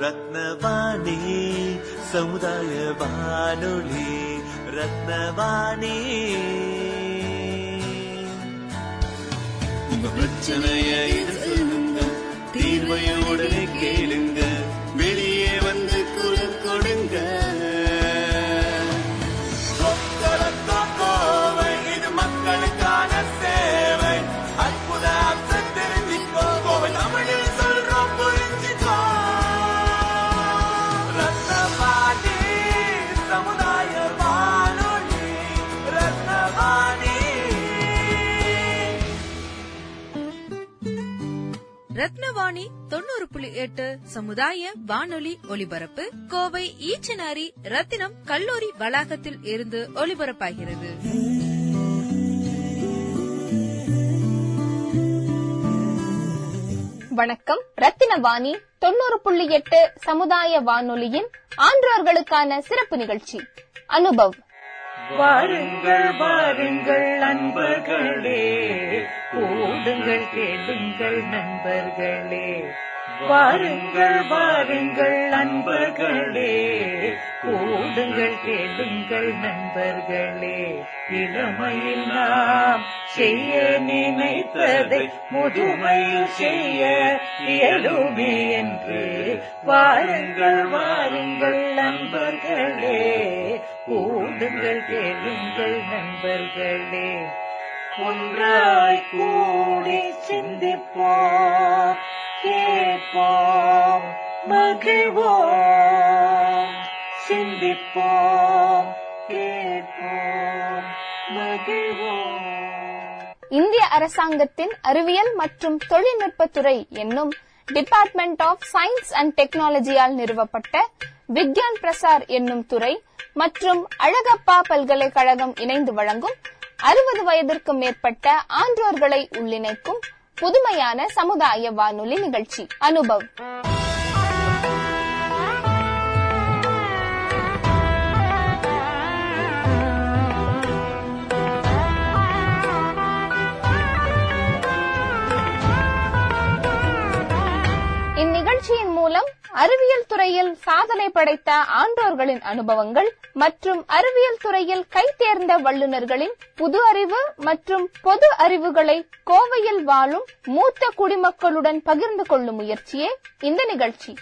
ரத்னவாணி சமுதாய வானொலி ரத்னவாணி. உங்க பிரச்சனைய ரத்னவாணி தொண்ணூறு புள்ளி எட்டு சமுதாய வானொலி ஒலிபரப்பு கோவை ஈச்சனாரி ரத்தினம் கல்லூரி வளாகத்தில் இருந்து ஒலிபரப்பாகிறது. வணக்கம். ரத்தினவாணி தொண்ணூறு புள்ளி எட்டு சமுதாய வானொலியின் ஆன்றோர்களுக்கான சிறப்பு நிகழ்ச்சி அனுபவ். வாருங்கள் வாருங்கள் நண்பர்களே. கூடுங்கள் கேளுங்கள் நண்பர்களே. வாருங்கள் வாருங்கள் நண்பர்களே. கேளுங்கள் கேளுங்கள் நண்பர்களே. இளமையில் நாம் செய்ய நினைத்ததை முதுமையில் செய்ய இயலுமே என்று வாருங்கள் வாருங்கள் நண்பர்களே. கூடுங்கள் கேளுங்கள் நண்பர்களே. ஒன்றாய் கூடி சிந்திப்போம் கேட்போம் மகிழ்வோம். சிந்திப்போம் கேட்போம் மகிழ்வோம். இந்திய அரசாங்கத்தின் அறிவியல் மற்றும் தொழில்நுட்பத்துறை என்னும் டிபார்ட்மெண்ட் ஆஃப் சயின்ஸ் அண்ட் டெக்னாலஜியால் நிறுவப்பட்ட விக்யான் பிரசார் என்னும் துறை மற்றும் அழகப்பா பல்கலைக்கழகம் இணைந்து வழங்கும் அறுபது வயதிற்கும் மேற்பட்ட ஆன்றோர்களை உள்ளிணைக்கும் புதுமையான சமுதாய வானொலி நிகழ்ச்சி அனுபவ். நிகழ்ச்சியின் மூலம் அறிவியல் துறையில் சாதனை படைத்த ஆன்றோர்களின் அனுபவங்கள் மற்றும் அறிவியல் துறையில் கைதேர்ந்த வல்லுநர்களின் புது அறிவு மற்றும் பொது அறிவுகளை கோவையில் வாழும் மூத்த குடிமக்களுடன் பகிர்ந்து கொள்ளும் முயற்சியே இந்த நிகழ்ச்சி.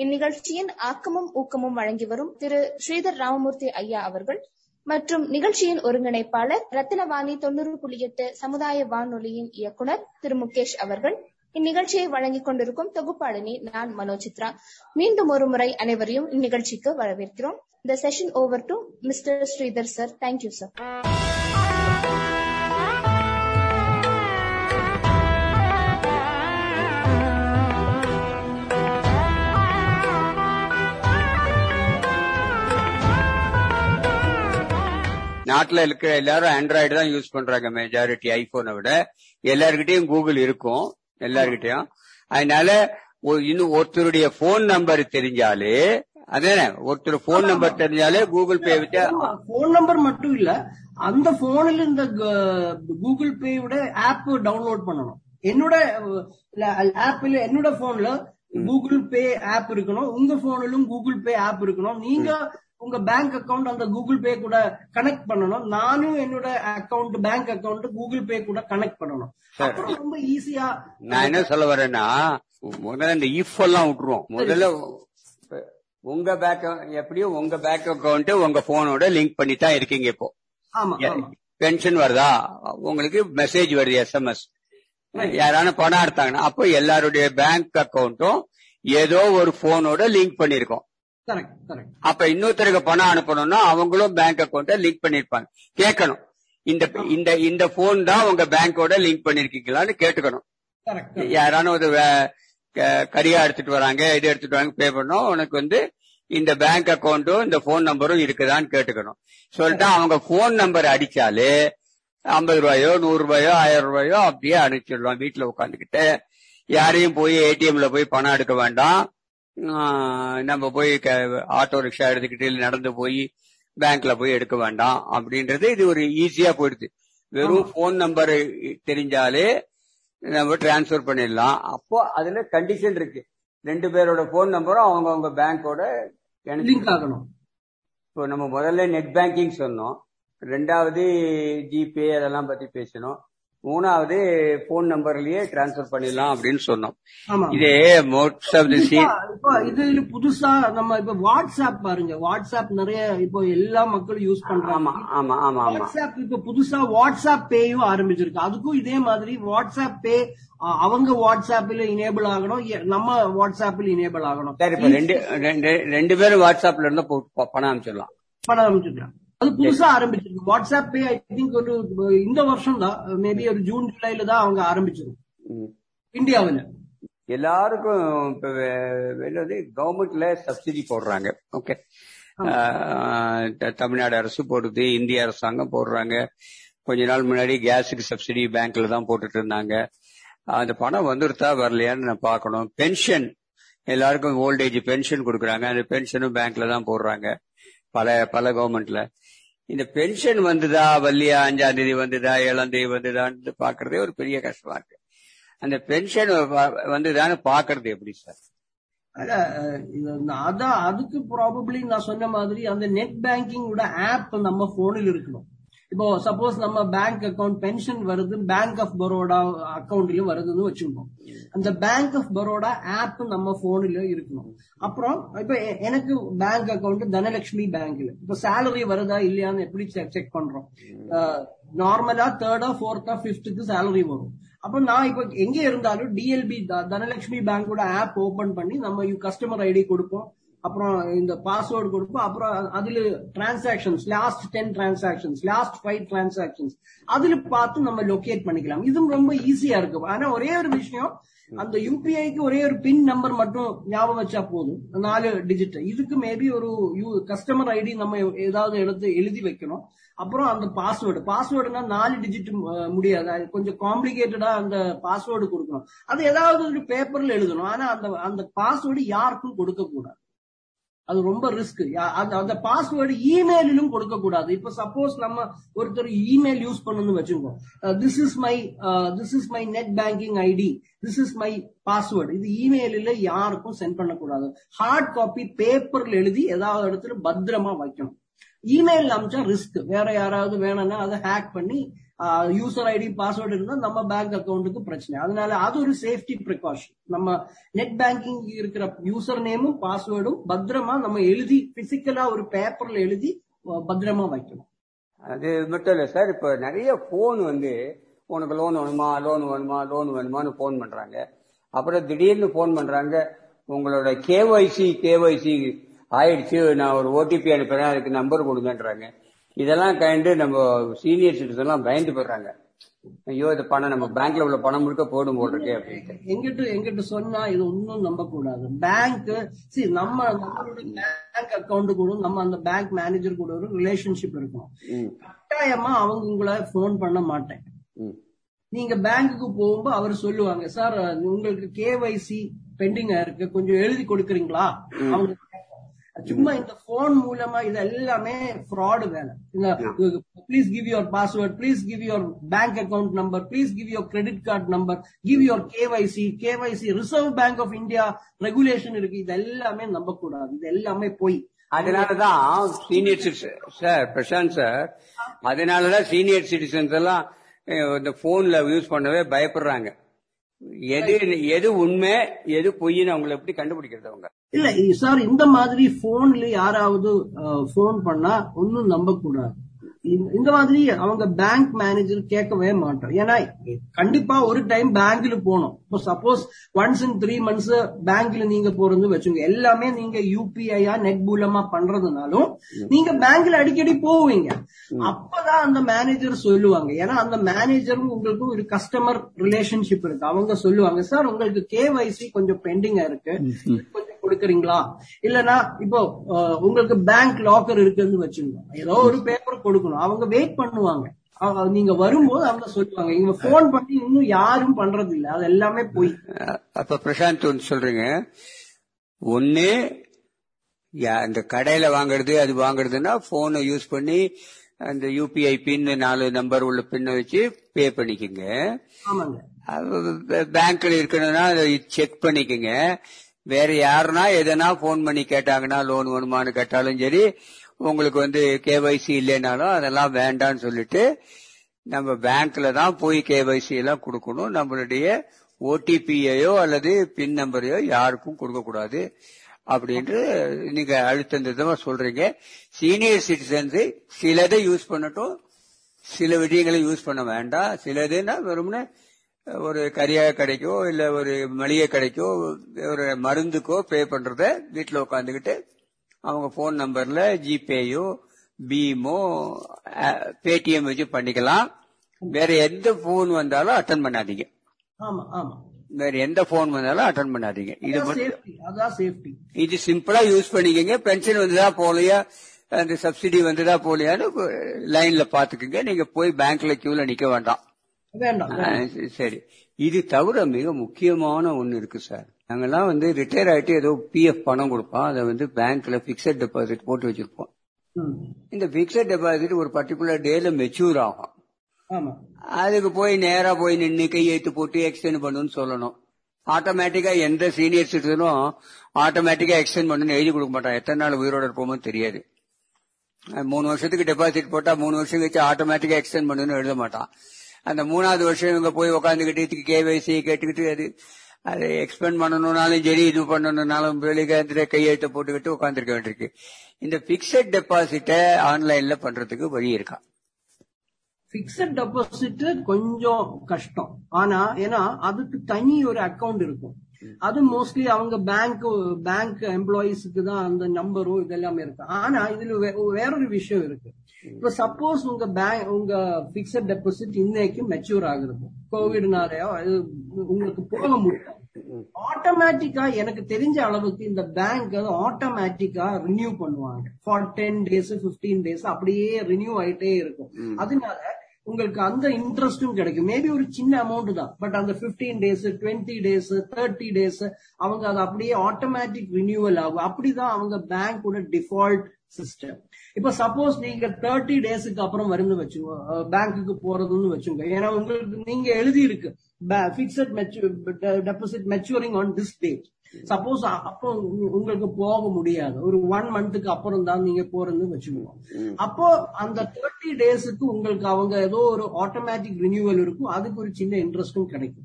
இந்நிகழ்ச்சியின் ஆக்கமும் ஊக்கமும் வழங்கி வரும் திரு ஸ்ரீதர் ராமமூர்த்தி ஐயா அவர்கள் மற்றும் நிகழ்ச்சியின் ஒருங்கிணைப்பாளர் ரத்தினவாணி தொண்ணூறு புள்ளி எட்டு சமுதாய வானொலியின் இயக்குனர் திரு முகேஷ் அவர்கள். இந்நிகழ்ச்சியை வழங்கிக் கொண்டிருக்கும் தொகுப்பாளினி நான் மனோசித்ரா மீண்டும் ஒரு முறை அனைவரையும் இந்நிகழ்ச்சிக்கு வரவேற்கிறோம். The session over to mister Sridhar sir thank you sir நாட்டுல இருக்கிற எல்லாரும் ஆண்ட்ராய்டு தான் யூஸ் பண்றாங்க மெஜாரிட்டி ஐபோனை விட. எல்லார்கிட்டயும் கூகுள் இருக்கும். எல்லார்கிட்டயும். அதனால இன்னும் ஒருத்தருடைய போன் நம்பர் தெரிஞ்சாலே அதானே? ஒருத்தர் போன் நம்பர் தெரிஞ்சாலே கூகுள் பே வச்சு போன் நம்பர் மட்டும் இல்ல அந்த போன்ல இந்த கூகுள் பேயோட ஆப் டவுன்லோட் பண்ணணும். என்னோட ஆப்ல என்னோட போன்ல கூகுள் பே ஆப் இருக்கணும். உங்க போனிலும் கூகுள் பே ஆப் இருக்கணும். நீங்க உங்க பேங்க் அக்கவுண்ட் அந்த கூகுள் பே கூட கனெக்ட் பண்ணணும். நானும் என்னோட account bank account Google Pay கூட கனெக்ட் பண்ணணும். ரொம்ப ஈஸியா நான் என்ன சொல்ல வரேன்னா முதல்ல இந்த இஃப் எல்லாம் விட்டுருவோம். முதல்ல உங்க பேங்க் எப்படியும் உங்க பேங்க் அக்கவுண்ட் உங்க போனோட லிங்க் பண்ணி தான் இருக்கீங்க இப்போ. பென்ஷன் வருதா? உங்களுக்கு மெசேஜ் வருது எஸ்எம்எஸ் யாரான பணம் எடுத்தாங்கன்னா அப்போ எல்லாருடைய பேங்க் அக்கவுண்ட்டும் ஏதோ ஒரு போனோட லிங்க் பண்ணிருக்கோம் அப்ப இன்னொருத்தருக்கு பணம் அனுப்பணும்னா அவங்களும் பேங்க் அக்கவுண்ட லிங்க் பண்ணிருப்பாங்க. கேட்கணும். இந்த இந்த இந்த போன் தான் உங்க பேங்கோட லிங்க் பண்ணிருக்கீங்களான்னு கேட்டுக்கணும். யாரான ஒரு கரியா எடுத்துட்டு வராங்க இது எடுத்துட்டு வராங்க பே பண்ணோம். உனக்கு வந்து இந்த பேங்க் அக்கவுண்டும் இந்த போன் நம்பரும் இருக்குதான்னு கேட்டுக்கணும். சொல்லிட்டு அவங்க போன் நம்பர் அடிச்சாலே ஐம்பது ரூபாயோ நூறு ரூபாயோ ஆயிரம் ரூபாயோ அப்படியே அனுப்பிச்சிடலாம் வீட்டுல உட்காந்துக்கிட்டு யாரையும் போய் ஏடிஎம்ல போய் பணம் எடுக்க வேண்டாம். நம்ம போய் ஆட்டோ ரிக்ஷா எடுத்துக்கிட்டு நடந்து போய் பேங்க்ல போய் எடுக்க வேண்டாம் அப்படின்றது இது ஒரு ஈஸியா போயிடுது. வெறும் போன் நம்பர் தெரிஞ்சாலே நம்ம டிரான்ஸ்ஃபர் பண்ணிடலாம். அப்போ அதுல கண்டிஷன் இருக்கு. ரெண்டு பேரோட போன் நம்பரும் அவங்கவங்க பேங்கோட லிங்க் ஆகணும். இப்போ நம்ம முதல்ல நெட் பேங்கிங் சொன்னோம். ரெண்டாவது ஜிபே அதெல்லாம் பத்தி பேசணும். மூணாவது போன் நம்பர்லயே டிரான்ஸ்ஃபர் பண்ணிடலாம் அப்படின்னு சொன்னோம். இதே மோஸ்ட் ஆஃப் தி இப்ப இதுல புதுசா நம்ம இப்ப வாட்ஸ்அப் பாருங்க. வாட்ஸ்அப் நிறைய இப்போ எல்லா மக்களும் யூஸ் பண்றாங்க. ஆமா ஆமா ஆமா வாட்ஸ்அப் இப்ப புதுசா வாட்ஸ்அப் பேயும் ஆரம்பிச்சிருக்கு. அதுக்கும் இதே மாதிரி வாட்ஸ்அப் பே அவங்க வாட்ஸ்அப்ல இனேபிள் ஆகணும். நம்ம வாட்ஸ்அப்ல இனேபிள் ஆகணும். சரி இப்ப ரெண்டு ரெண்டு- பேரும் வாட்ஸ்அப்ல இருந்தா பணம் அனுப்பிச்சிடலாம். பணம் அமைச்சிருக்கலாம் அது புதுசா ஆரம்பிச்சிருக்கு. வாட்ஸ்அப் ஐ திங்க் ஒரு இந்த வருஷம் தான் மேபி ஒரு ஜூன் ஜூலைல தான் அவங்க ஆரம்பிச்சிருக்கு ம். இந்தியாவுல. எல்லாருக்கும் இப்ப கவர்மெண்ட்ல சப்சிடி போடுறாங்க. ஓகே தமிழ்நாடு அரசு போடுது இந்திய அரசாங்கம் போடுறாங்க. கொஞ்ச நாள் முன்னாடி கேஸுக்கு சப்சிடி பேங்க்ல தான் போட்டுட்டு இருந்தாங்க. அந்த பணம் வந்துருத்தா வரலையான்னு நான் பார்க்கணும். பென்ஷன் எல்லாருக்கும் ஓல்டேஜ் பென்ஷன் கொடுக்குறாங்க. அந்த பென்ஷனும் பேங்க்ல தான் போடுறாங்க. பல பல கவர்மெண்ட்ல இந்த பென்ஷன் வந்துதா வள்ளியா அஞ்சாம் தேதி வந்துதா ஏழாம் தேதி வந்துதான்னு பாக்குறதே ஒரு பெரிய கஷ்டமா இருக்கு. அந்த பென்ஷன் வந்துதான்னு பாக்குறது எப்படி சார்? அத, அதான் அதுக்கு ப்ராபப்ளி நான் சொன்ன மாதிரி அந்த நெட் பேங்கிங்கோட ஆப் நம்ம போனில் இருக்கணும். இப்போ சப்போஸ் நம்ம பேங்க் அக்கவுண்ட் பென்ஷன் வருது பேங்க் ஆஃப் பரோடா அக்கவுண்ட்லயும் வருதுன்னு வச்சுருப்போம் அந்த பேங்க் ஆஃப் பரோடா ஆப் நம்ம போன்ல இருக்கணும். அப்புறம் இப்ப எனக்கு பேங்க் அக்கவுண்ட் தனலட்சுமி பேங்க்ல இப்ப சேலரி வருதா இல்லையான்னு எப்படி செக் பண்றோம்? நார்மலா தேர்டா ஃபோர்த்தா பிப்த்துக்கு சேலரி வரும். அப்ப நான் இப்ப எங்க இருந்தாலும் டிஎல்பி தனலட்சுமி பேங்கோட ஆப் ஓபன் பண்ணி நம்ம கஸ்டமர் ஐடி கொடுப்போம். அப்புறம் இந்த பாஸ்வேர்டு கொடுப்போம் அப்புறம் அதுல transactions last ten transactions last five transactions அதுல பார்த்து நம்ம லொகேட் பண்ணிக்கலாம். இதுவும் ரொம்ப ஈஸியா இருக்கு. ஆனா ஒரே ஒரு விஷயம் அந்த யூபிஐக்கு ஒரே ஒரு பின் நம்பர் மட்டும் ஞாபகம் வச்சா போதும். நாலு டிஜிட் இதுக்கு மேபி ஒரு கஸ்டமர் ஐடி நம்ம ஏதாவது எடுத்து எழுதி வைக்கணும். அப்புறம் அந்த பாஸ்வேர்டு பாஸ்வேர்டுனா நாலு டிஜிட் முடியாது. அது கொஞ்சம் காம்ப்ளிகேட்டடா அந்த பாஸ்வேர்டு கொடுக்கணும். அது ஏதாவது ஒரு பேப்பர்ல எழுதணும். ஆனா அந்த அந்த பாஸ்வேர்டு யாருக்கும் கொடுக்க கூடாது அது ரொம்ப ரிஸ்க் அந்த அந்த பாஸ்வேர்டு இமெயிலும் கொடுக்க கூடாது இப்ப சப்போஸ் நம்ம ஒருத்தர் இமெயில் யூஸ் பண்ணணும்னு வச்சுக்கோம் this is my this is my net banking ID this is my password இது இமெயிலில் யாருக்கும் சென்ட் பண்ணக்கூடாது. ஹார்ட் காப்பி பேப்பர்ல எழுதி ஏதாவது இடத்துல பத்திரமா வைக்கணும். இமெயில் அமிச்சா ரிஸ்க் வேற யாராவது வேணும்னா அதை ஹேக் பண்ணி யூசர் ஐடி பாஸ்வேர்டு இருந்தால் நம்ம பேங்க் அக்கௌண்ட்டுக்கு பிரச்சனை. அதனால அது ஒரு சேஃப்டி ப்ரிகாஷன் நம்ம நெட் பேங்கிங் இருக்கிற யூசர் நேமும் பாஸ்வேர்டும் பத்திரமா நம்ம எழுதி பிசிக்கலா ஒரு பேப்பர்ல எழுதி பத்திரமா வைக்கணும். அது மட்டும் இல்ல சார் இப்ப நிறைய போன் வந்து உனக்கு லோன் வேணுமா லோன் வேணுமா லோன் வேணுமான்னு போன் பண்றாங்க. அப்புறம் திடீர்னு போன் பண்றாங்க உங்களோட கேஒய்சி கேஒய்சி ஆயிடுச்சு நான் ஒரு ஓடிபி அனுப்புறேன் அதுக்கு நம்பர் கொடுங்கன்றாங்க. இதெல்லாம் கண்டு நம்ம சீனியர் சிட்டிசன் எல்லாம் பயந்து போடுறாங்க ஐயோ இந்த பணம் நம்ம பேங்க்ல உள்ள பணம் முழுக்க போடும் போல் இருக்கே அப்படின்ட்டு. எங்கிட்ட எங்கிட்ட சொன்னா இது ஒன்னும் நம்ப கூடாது பேங்க் சரி நம்ம பேங்க் அக்கவுண்ட் கூட நம்ம அந்த பேங்க் மேனேஜர் கூட ஒரு ரிலேஷன்ஷிப் இருக்கணும் ம், கட்டாயமா அவங்க உங்களை போன் பண்ண மாட்டேன். நீங்க பேங்க்குக்கு போகும்போது அவர் சொல்லுவாங்க சார் உங்களுக்கு கேவைசி பெண்டிங் இருக்கு. கொஞ்சம் எழுதி கொடுக்குறீங்களா? அவங்க. சும்மா இந்த போன் மூலமா இது எல்லாமே ஃப்ராடு வேலை please give your password please give your bank account number please give your credit card number give your KYC KYC Reserve Bank of India regulation இருக்கு. இது எல்லாமே நம்பக்கூடாது. இது எல்லாமே போய். அதனாலதான் சீனியர் சார் பிரசாந்த் சார் அதனாலதான் சீனியர் சிட்டிசன்ஸ் எல்லாம் இந்த போன்ல யூஸ் பண்ணவே பயப்படுறாங்க. எது எது உண்மை எது பொய்ன்னு அவங்களை எப்படி கண்டுபிடிக்கிறது அவங்க? இல்ல சார் இந்த மாதிரி போன்ல யாராவது போன் பண்ணா ஒன்னும் நம்ப கூடாது இந்த- மாதிரி அவங்க பேங்க் மேனேஜர் கேட்கவே மாட்டோம். ஏன்னா கண்டிப்பா ஒரு டைம் பேங்க்ல போகணும். இப்போ suppose once in three months பேங்க்ல நீங்க போறது வச்சுங்க எல்லாமே நீங்க யூபிஐயா நெட் மூலமா பண்றதுனாலும் நீங்க பேங்க்ல அடிக்கடி போவீங்க. அப்பதான் அந்த மேனேஜர் சொல்லுவாங்க. ஏன்னா அந்த மேனேஜரும் உங்களுக்கும் ஒரு கஸ்டமர் ரிலேஷன்ஷிப் இருக்கு. அவங்க சொல்லுவாங்க சார் உங்களுக்கு கேவைசி கொஞ்சம் பெண்டிங்கா இருக்கு. கொஞ்சம் கொடுக்குறீங்களா? இல்லனா இப்போ உங்களுக்கு பேங்க் லாக்கர் இருக்குன்னு வச்சுங்க ஏதோ ஒரு பேப்பர் கொடுக்கணும். அவங்க வெயிட் பண்ணுவாங்க. நீங்க வரும்போது அவங்க சொல்லுவாங்க. இவங்க போன் பண்ணி இன்னும் யாரும் பண்றது இல்ல. அது எல்லாமே போய். அப்ப பிரசாந்த் ஒன்று சொல்றீங்க. ஒன்னு இந்த கடையில வாங்குறது அது வாங்குறதுன்னா போனை யூஸ் பண்ணி அந்த யூபிஐ பின் நாலு நம்பர் உள்ள பின்னை வச்சு பே பண்ணிக்கோங்க. ஆமாங்க. பேங்க்ல இருக்கணும்னா அதை செக் பண்ணிக்கோங்க. வேற யாருன்னா எதனா போன் பண்ணி கேட்டாங்கன்னா லோன் வேணுமான்னு கேட்டாலும் சரி உங்களுக்கு வந்து கேவைசி இல்லைனாலும் அதெல்லாம் வேண்டாம்னு சொல்லிட்டு நம்ம பேங்க்ல தான் போய் கேவைசி எல்லாம் கொடுக்கணும். நம்மளுடைய ஓடிபியையோ அல்லது பின் நம்பரையோ யாருக்கும் கொடுக்கக்கூடாது அப்படின்ட்டு நீங்க அழுத்தந்தமா சொல்றீங்க. சீனியர் சிட்டிசன்ஸ் சிலதை யூஸ் பண்ணட்டும். சில விஷயங்களை யூஸ் பண்ண வேண்டாம். சிலதுன்னா வெறும்னு ஒரு கரியாக கடைக்கோ இல்ல ஒரு மளிகை கடைக்கோ ஒரு மருந்துக்கோ பே பண்றத வீட்டுல உட்காந்துக்கிட்டு அவங்க போன் நம்பர்ல ஜிபேயோ பீமோ பேடிஎம் வச்சு பண்ணிக்கலாம். வேற எந்த போன் வந்தாலும் அட்டன் பண்ணாதீங்க. வேற எந்த போன் வந்தாலும் அட்டன் பண்ணாதீங்க. இது மட்டும் இது சிம்பிளா யூஸ் பண்ணிக்கங்க. பென்ஷன் வந்ததா போலையா? அந்த சப்சிடி வந்ததா போலையான்னு லைன்ல பாத்துக்கங்க. நீங்க போய் பேங்க்ல கியூல நிக்க வேண்டாம். வேண்டாம் சரி இது தவிர மிக முக்கியமான ஒண்ணு இருக்கு சார். நாங்கெல்லாம் வந்து ரிட்டையர் ஆயிட்டு ஏதோ பிஎஃப் பணம் கொடுப்போம். அதை வந்து பேங்க்ல பிக்சட் டெபாசிட் போட்டு வச்சிருப்போம். இந்த பிக்சட் டெபாசிட் ஒரு பர்டிகுலர் டேல மெச்சூர் ஆகும். அதுக்கு போய் நேரா போய் நின்று கையெழுத்து போட்டு எக்ஸ்டெண்ட் பண்ணுன்னு சொல்லணும். ஆட்டோமேட்டிக்கா எந்த சீனியர் சிட்டிசனும் ஆட்டோமேட்டிக்கா எக்ஸ்டெண்ட் பண்ணணும்னு எழுதி கொடுக்க மாட்டான். எத்தனை நாள் உயிரோட இருப்போமோ தெரியாது. மூணு வருஷத்துக்கு டெபாசிட் போட்டா மூணு வருஷம் கழிச்சு ஆட்டோமேட்டிக்கா எக்ஸ்டெண்ட் பண்ணணும்னு எழுத மாட்டான். அந்த மூணாவது வருஷம் இவங்க போய் உட்காந்துக்கிட்டு கேவைசி கேட்டுக்கிட்டு அது அதை எக்ஸ்பெண்ட் பண்ணணும்னாலும் சரி இது பண்ணணும்னாலும் வெளியே கையெழுத்த போட்டுக்கிட்டு உட்காந்துருக்க வேண்டியிருக்கு. இந்த பிக்சட் டெபாசிட்டை ஆன்லைன்ல பண்றதுக்கு வழி இருக்கா? பிக்சட் டெபாசிட் கொஞ்சம் கஷ்டம். ஆனா ஏன்னா அதுக்கு தனி ஒரு அக்கவுண்ட் இருக்கும். அது மோஸ்ட்லி அவங்க பேங்க் பேங்க் எம்ப்ளாயிஸ்க்கு தான் அந்த நம்பரும் இதெல்லாமே இருக்கு. ஆனா இதுல வேறொரு விஷயம் இருக்கு. இப்ப சப்போஸ் உங்க பேங்க் உங்க பிக்சட் டெபாசிட் இன்னைக்கு மெச்சூர் ஆகுது. கோவிட்னாலயோ அது உங்களுக்கு போக முடியும் ஆட்டோமேட்டிக்கா எனக்கு தெரிஞ்ச அளவுக்கு இந்த பேங்க் அது ஆட்டோமேட்டிக்கா ரினியூ பண்ணுவாங்க. ஃபார் டென் டேஸ் 15 டேஸ் அப்படியே ரினியூ ஆயிட்டே இருக்கும். அதனால உங்களுக்கு அந்த இன்ட்ரெஸ்டும் கிடைக்கும். மேபி ஒரு சின்ன அமௌண்ட் தான். பட் அந்த 15 டேஸ் 20 டேஸ் தேர்ட்டி டேஸ் அவங்க அது அப்படியே ஆட்டோமேட்டிக் ரினியூவல் ஆகும். அப்படிதான் அவங்க பேங்கோட டிஃபால்ட் சிஸ்டம் இப்ப சப்போஸ் நீங்க தேர்ட்டி டேஸுக்கு அப்புறம் வரும்னு வச்சுங்க பேங்க்குக்கு போறதுன்னு வச்சுங்க. ஏன்னா உங்களுக்கு நீங்க எழுதி இருக்கு fixed deposit maturing on this date suppose அப்போ உங்க- உங்களுக்கு போக முடியாது. ஒரு ஒன் மந்த்துக்கு அப்புறம் தான் நீங்க போறதுன்னு வச்சுக்குவோம் அப்போ அந்த தேர்ட்டி டேஸுக்கு உங்களுக்கு அவங்க ஏதோ ஒரு ஆட்டோமேட்டிக் ரினியூவல் இருக்கும். அதுக்கு ஒரு சின்ன இன்ட்ரெஸ்டும் கிடைக்கும்.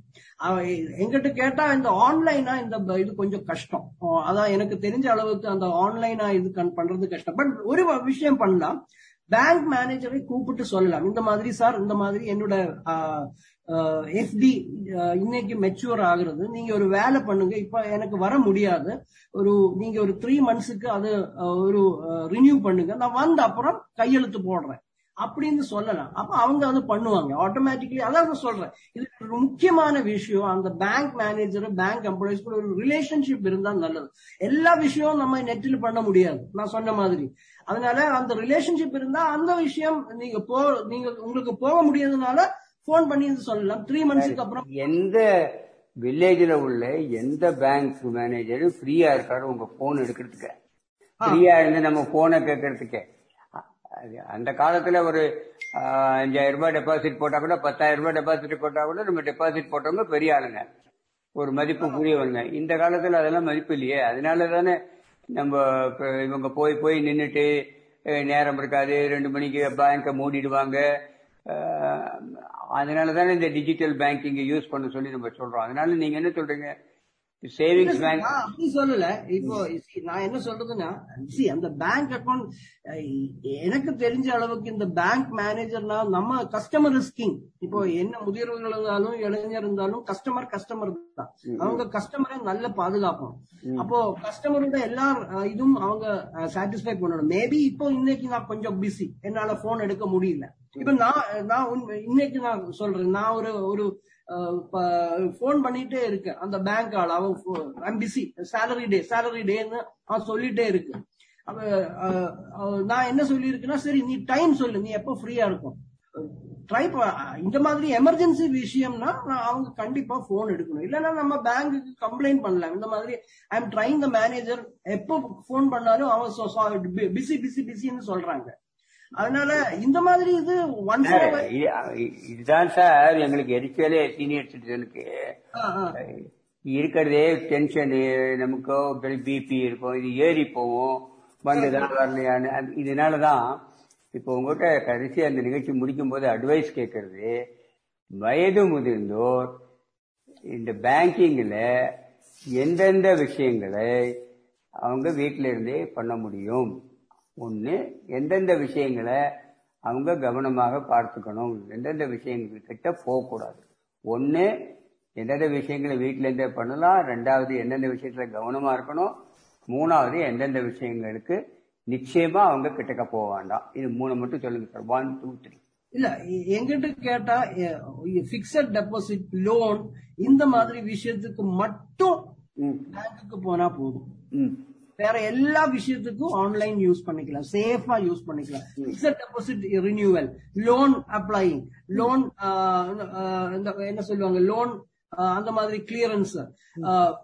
எங்கிட்ட கேட்டா இந்த ஆன்லைனா இந்த இது கொஞ்சம் கஷ்டம். அதான் எனக்கு தெரிஞ்ச அளவுக்கு அந்த ஆன்லைனா இது பண்றது கஷ்டம். பட் ஒரு விஷயம் பண்ணலாம். பேங்க் மேனேஜரை கூப்பிட்டு சொல்லலாம். இந்த மாதிரி சார் இந்த மாதிரி என்னோட எஃப்டி இன்னைக்கு மெச்சூர் ஆகுறது. நீங்க ஒரு வேலை பண்ணுங்க. இப்ப எனக்கு வர முடியாது. ஒரு நீங்க ஒரு த்ரீ மந்த்ஸுக்கு அது ஒரு ரினியூ பண்ணுங்க. நான் வந்த அப்புறம் கையெழுத்து போடுறேன். அப்படின்னு சொல்லலாம். அப்ப அவங்க அது பண்ணுவாங்க. ஆட்டோமேட்டிக்லி அதான் நான் சொல்றேன். இது ஒரு முக்கியமான விஷயம். அந்த பேங்க் மேனேஜர் பேங்க் எம்ப்ளாயிஸ் கூட ஒரு ரிலேஷன்ஷிப் இருந்தா நல்லது. எல்லா விஷயமும் நம்ம நெட்டில் பண்ண முடியாது. நான் சொன்ன மாதிரி. அதனால அந்த ரிலேஷன்ஷிப் இருந்தா அந்த விஷயம் நீங்க போ நீங்க உங்களுக்கு போக முடியாதனால போன் பண்ணி சொல்லலாம். த்ரீ மந்த்ஸ்க்கு அப்புறம் எந்த வில்லேஜ்ல உள்ள எந்த பேங்க் மேனேஜரும் ஃப்ரீயா இருக்காரு உங்க போன் எடுக்கிறதுக்கு? ஃப்ரீயா இருந்து நம்ம போனை கேட்கறதுக்கு அந்த காலத்துல ஒரு அஞ்சாயிரம் ரூபாய் டெபாசிட் போட்டா கூட பத்தாயிரம் ரூபாய் டெபாசிட் போட்டா கூட நம்ம டெபாசிட் போட்டவங்க பெரிய ஆளுங்க. ஒரு மதிப்பு புரியவங்க இந்த காலத்துல அதெல்லாம் மதிப்பு இல்லையே. அதனால தானே நம்ம இவங்க போய் போய் நின்னுட்டு அஹ், நேரம் இருக்காது. ரெண்டு மணிக்கு பேங்கை மூடிடுவாங்க. அதனால தானே இந்த டிஜிட்டல் பேங்கிங் யூஸ் பண்ண சொல்லி நம்ம சொல்றோம். அதனால நீங்க என்ன சொல்றீங்க? சேவிங்ஸ் பேங்க் அப்படி சொல்லல. இப்போ நான் என்ன சொல்றதுன்னா அந்த பேங்க் அக்கவுண்ட் எனக்கு தெரிஞ்ச அளவுக்கு இந்த பேங்க் மேனேஜர்னா நம்ம கஸ்டமர் கிங் இப்போ என்ன முதியவர்கள் இருந்தாலும் இளைஞர் இருந்தாலும் கஸ்டமர் கஸ்டமர் தான். அவங்க கஸ்டமரை நல்ல பாதுகாப்போம். அப்போ கஸ்டமரோட எல்லா இதுவும் அவங்க சாட்டிஸ்ஃபை பண்ணணும். மேபி இப்போ இன்னைக்கு நான் கொஞ்சம் பிஸி என்னால போன் எடுக்க முடியல. இப்ப நான் நான் இன்னைக்கு நான் சொல்றேன். நான் ஒரு ஒரு போன் பண்ணிட்டே இருக்கேன். அந்த பேங்க் ஆள் அவன் பிஸி சேலரி டே சேலரி டேன்னு அவன் சொல்லிட்டே இருக்கு. அவ நான் என்ன சொல்லியிருக்கேன்னா சரி நீ டைம் சொல்லு. நீ எப்போ ஃப்ரீயா இருக்கும் ட்ரை இந்த மாதிரி எமர்ஜென்சி விஷயம்னா நான் அவங்க கண்டிப்பா போன் எடுக்கணும். இல்லைன்னா நம்ம பேங்க்குக்கு கம்ப்ளைண்ட் பண்ணலாம். இந்த மாதிரி I am trying the manager எப்போ போன் பண்ணாலும் அவன் பிஸி பிஸி பிஸின்னு சொல்றாங்க. அதனால இந்த மாதிரி இது ஒன் இதுதான் சார் எங்களுக்கு எரிச்சலே சீனியர் சிட்டிசனுக்கு இருக்கிறதே டென்ஷன் நமக்கு பிபி இருக்கும் இது ஏறி போகும் வந்துதான் வரலையான்னு இதனாலதான் இப்போ உங்ககிட்ட கடைசி அந்த நிகழ்ச்சி முடிக்கும் போது அட்வைஸ் கேட்கறது வயது முதிர்ந்தோர் இந்த பேங்கிங்ல எந்தெந்த விஷயங்களை அவங்க வீட்டில இருந்தே பண்ண முடியும்? ஒண்ணு எந்தெந்த விஷயங்களை அவங்க கவனமாக பார்த்துக்கணும். எந்தெந்த விஷயங்கள் கிட்ட போகக்கூடாது. ஒண்ணு எந்தெந்த விஷயங்களை வீட்டில இருந்தே பண்ணலாம். ரெண்டாவது எந்தெந்த விஷயத்துல கவனமா இருக்கணும். மூணாவது எந்தெந்த விஷயங்களுக்கு நிச்சயமா அவங்க கிட்டக்க போக வேண்டாம். இது மூணு மட்டும் சொல்லுங்க சார். ஒன் டூ த்ரீ இல்ல எங்கிட்ட கேட்டா பிக்சட் டெபாசிட் லோன் இந்த மாதிரி விஷயத்துக்கு மட்டும் ம். பேங்க்குக்கு போனா போதும். வேற எல்லா விஷயத்துக்கும் ஆன்லைன் யூஸ் பண்ணிக்கலாம். சேஃபா யூஸ் பண்ணிக்கலாம். Fixed deposit renewal loan applying loan என்ன சொல்லுவாங்க லோன் அந்த மாதிரி கிளியரன்ஸ்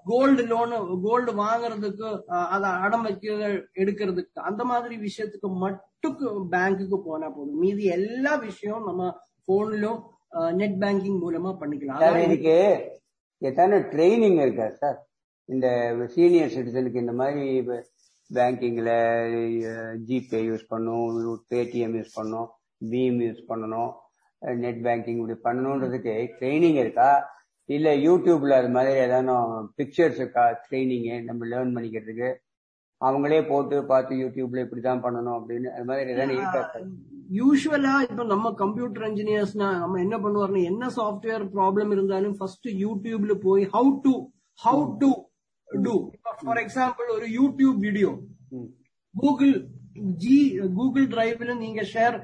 கோல்டு லோன் கோல்டு வாங்குறதுக்கு அதை அடம் வைக்க எடுக்கிறதுக்கு அந்த மாதிரி விஷயத்துக்கு மட்டும் பேங்க்குக்கு போனா போதும். மீதி எல்லா விஷயம் நம்ம போன்லயும் நெட் பேங்கிங் மூலமா பண்ணிக்கலாம். இதுக்கு எத்தனை ட்ரைனிங் இருக்கா சார் இந்த சீனியர் சிட்டிசனுக்கு இந்த மாதிரி பேங்கிங்ல ஜிபே யூஸ் பண்ணும் பேடிஎம் யூஸ் பண்ணும் பீம் யூஸ் பண்ணணும் நெட் பேங்கிங் இப்படி பண்ணணுன்றதுக்கு ட்ரைனிங் இருக்கா? இல்ல யூடியூப்ல அது மாதிரி ஏதானும் பிக்சர்ஸ் இருக்கா? ட்ரைனிங் நம்ம லேர்ன் பண்ணிக்கிறதுக்கு? அவங்களே போட்டு பார்த்து யூடியூப்ல இப்படிதான் பண்ணணும் அப்படின்னு அது மாதிரி ஏதாவது இருக்கா? யூஸ்வலா இப்ப நம்ம கம்ப்யூட்டர் இன்ஜினியர்ஸ்னா நம்ம என்ன பண்ணுவாருன்னா என்ன சாஃப்ட்வேர் ப்ராப்ளம் இருந்தாலும் ஃபர்ஸ்ட் யூடியூப்ல போய் how to how to do for example ஒரு YouTube video. Google G Google டிரைவ்ல நீங்க ஷேர்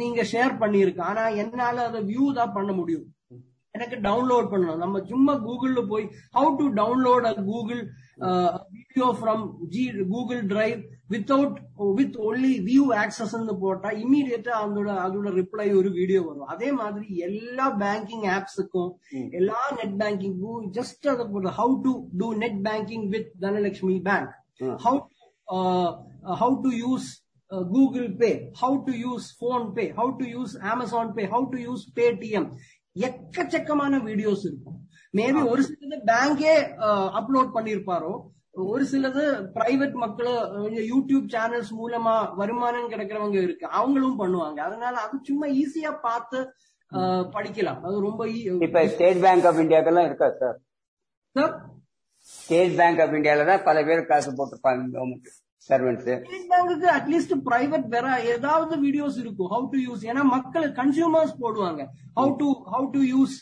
நீங்க ஷேர் பண்ணிருக்கு ஆனா என்னால அதை வியூ தான் பண்ண முடியும். எனக்கு டவுன்லோட் பண்ணணும். நம்ம சும்மா கூகுள்ல போய் how to download a Google video from G Google drive without with only view access போட்டா இமீடியட்டா அதோட அதோட ரிப்ளை ஒரு வீடியோ வரும். அதே மாதிரி எல்லா பேங்கிங் ஆப்ஸுக்கும் எல்லா நெட் பேங்கிங்கும் ஜஸ்ட் அதை போட்டு how to do net banking with Dhanalakshmi Bank how how to use Google Pay how to use PhonePe how to use Amazon Pay how to use Paytm எக்கச்சக்கமான videos இருக்கும். Maybe ஒரு சிலது பேங்கே upload பண்ணிருப்பாரோ ஒரு சிலது private மக்கள் YouTube channels மூலமா வருமானம் கிடைக்கிறவங்க இருக்கு. அவங்களும் பண்ணுவாங்க. அதனால அது சும்மா ஈஸியா பார்த்து படிக்கலாம். அது ரொம்ப இப்ப ஸ்டேட் பேங்க் ஆஃப் இந்தியாக்கெல்லாம் இருக்கா sir sir State Bank of இந்தியால தான் பல பேர் காசு போட்டிருப்பாங்க government servants state at least private வேற ஏதாவது வீடியோஸ் இருக்கும். ஹவு டு யூஸ் ஏன்னா மக்கள் கன்சியூமர்ஸ் போடுவாங்க. How to how to use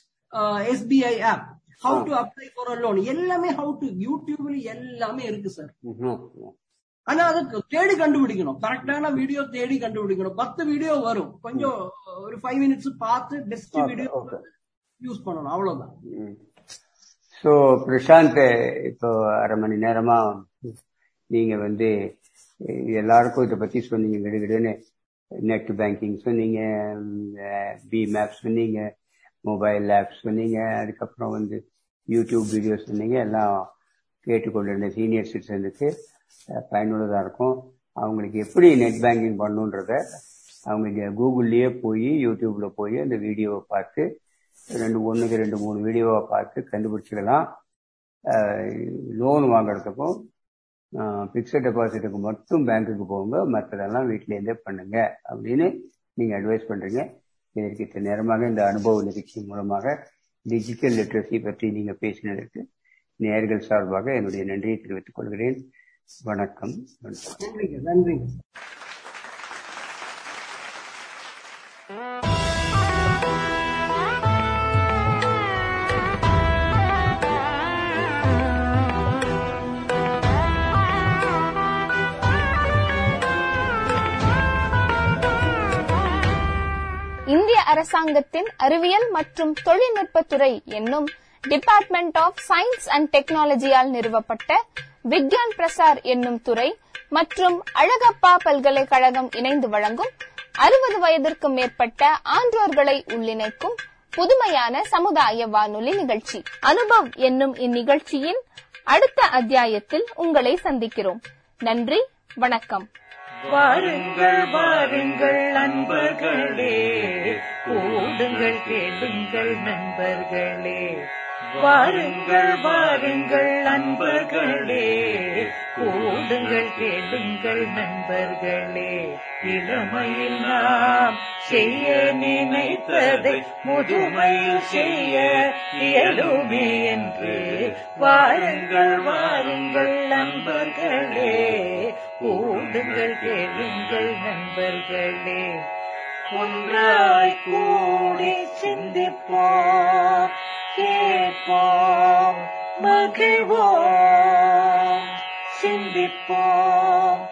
SBI app how to apply for a loan எல்லாமே ஹவு டு யூடியூப்ல எல்லாமே இருக்கு சார் ஆனா அதுக்கு தேடி கண்டுபிடிக்கணும். கரெக்டான வீடியோ தேடி கண்டுபிடிக்கணும். பத்து வீடியோ வரும். கொஞ்சம் ஒரு ஃபைவ் மினிட்ஸ் பார்த்து பெஸ்ட் வீடியோ. யூஸ் பண்ணணும். அவ்வளவுதான். ஸோ பிரசாந்த் இப்போ அரை மணி நேரமா நீங்க வந்து எல்லாருக்கும் இதை பத்தி சொன்னீங்க. கிடுகிடுன்னு நெட் பேங்கிங் சொன்னீங்க பி மேப் சொன்னீங்க மொபைல் ஆப் சொன்னீங்க அதுக்கப்புறம் வந்து யூடியூப் வீடியோஸ் சொன்னீங்க எல்லாம் கேட்டுக்கொண்டிருந்த சீனியர் சிட்டிசனுக்கு பயனுள்ளதா இருக்கும். அவங்களுக்கு எப்படி நெட் பேங்கிங் பண்ணுன்றத அவங்க இங்க கூகுள்லயே போய் யூடியூப்ல போய் அந்த வீடியோவை பார்த்து ரெண்டு ஒண்ணுக்கு ரெண்டு மூணு வீடியோவை பார்த்து கண்டுபிடிச்சிக்கலாம் லோன் வாங்குறதுக்கும் பிக்சட் டெபாசிட்டுக்கு மட்டும் பேங்க்குக்கு போங்க. மற்றதெல்லாம் வீட்டிலேருந்தே பண்ணுங்க அப்படின்னு நீங்க அட்வைஸ் பண்றீங்க. இதற்கு இத்தனை நேரமாக இந்த அனுபவ நிகழ்ச்சி மூலமாக டிஜிட்டல் லிட்ரஸி பற்றி நீங்க பேசினதற்கு நேர்கள் சார்பாக என்னுடைய நன்றியை தெரிவித்துக் கொள்கிறேன். வணக்கம். நன்றி நன்றிங்க நன்றிங்க அரசாங்கத்தின் அறிவியல் மற்றும் தொழில்நுட்பத்துறை என்னும் டிபார்ட்மெண்ட் ஆஃப் சயின்ஸ் அண்ட் டெக்னாலஜியால் நிறுவப்பட்ட விக்யான் பிரசார் என்னும் துறை மற்றும் அழகப்பா பல்கலைக்கழகம் இணைந்து வழங்கும் அறுபது வயதிற்கும் மேற்பட்ட ஆன்றோர்களை உள்ளிணைக்கும் புதுமையான சமுதாய வானொலி நிகழ்ச்சி. அனுபவ் என்னும் இந்நிகழ்ச்சியின் அடுத்த அத்தியாயத்தில் உங்களை சந்திக்கிறோம். நன்றி வணக்கம். வாருங்கள் வாருங்கள் நண்பர்களே. கூடுங்கள் கேளுங்கள் நண்பர்களே. வாருங்கள் வாருங்கள் நண்பர்களே கூடுங்கள் கேளுங்கள் நண்பர்களே. இளமையில் நாம் செய்ய நினைத்ததை முதுமையில் செய்ய இயலுமே என்று வாருங்கள் வாருங்கள் நண்பர்களே. கூடுங்கள் கேளுங்கள் நண்பர்களே. ஒன்றாய் கூடி சிந்திப்போம் கேட்போம். மகிழ்வோம் சிந்திப்போம்